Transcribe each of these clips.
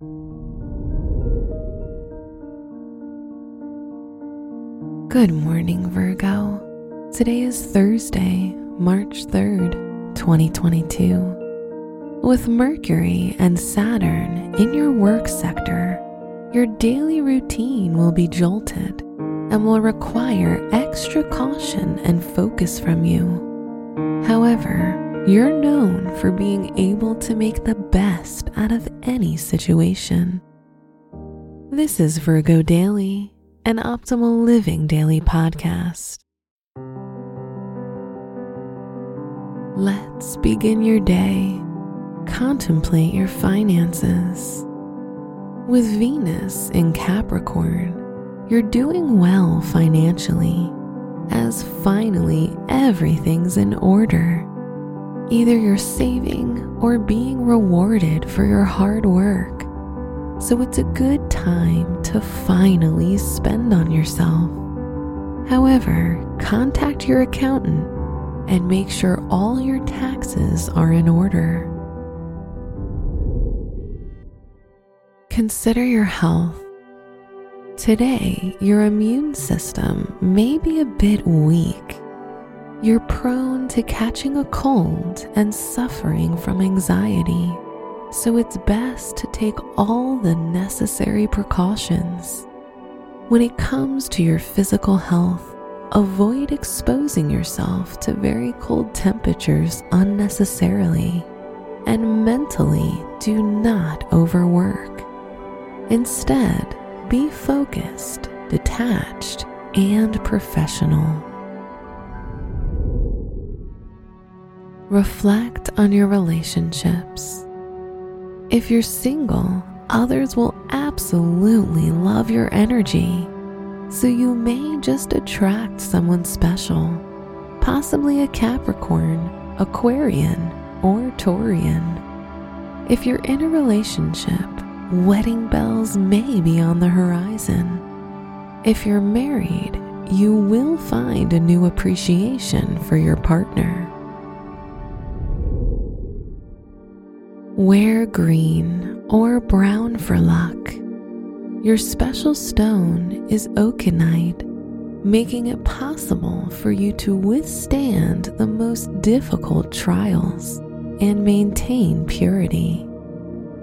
Good morning, Virgo. Today is Thursday, March 3rd, 2022. With Mercury and Saturn in your work sector, your daily routine will be jolted and will require extra caution and focus from you. However, you're known for being able to make the best out of any situation. This is Virgo Daily an optimal living daily podcast. Let's begin your day. Contemplate your finances. With Venus in Capricorn, you're doing well financially, as finally everything's in order. Either you're saving or being rewarded for your hard work so it's a good time to finally spend on yourself. However, contact your accountant and make sure all your taxes are in order. Consider your health. Today, your immune system may be a bit weak. You're prone to catching a cold and suffering from anxiety so it's best to take all the necessary precautions. When it comes to your physical health, avoid exposing yourself to very cold temperatures unnecessarily, and mentally do not overwork. Instead, be focused, detached, and professional. Reflect on your relationships if you're single, others will absolutely love your energy, so you may just attract someone special, possibly a Capricorn, Aquarian, or Taurian. If you're in a relationship, wedding bells may be on the horizon. If you're married, you will find a new appreciation for your partner. Wear green or brown for luck. Your special stone is okenite, making it possible for you to withstand the most difficult trials and maintain purity.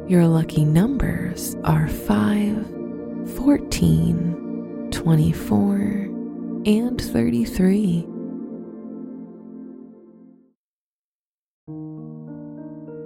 Your lucky numbers are 5, 14, 24, and 33.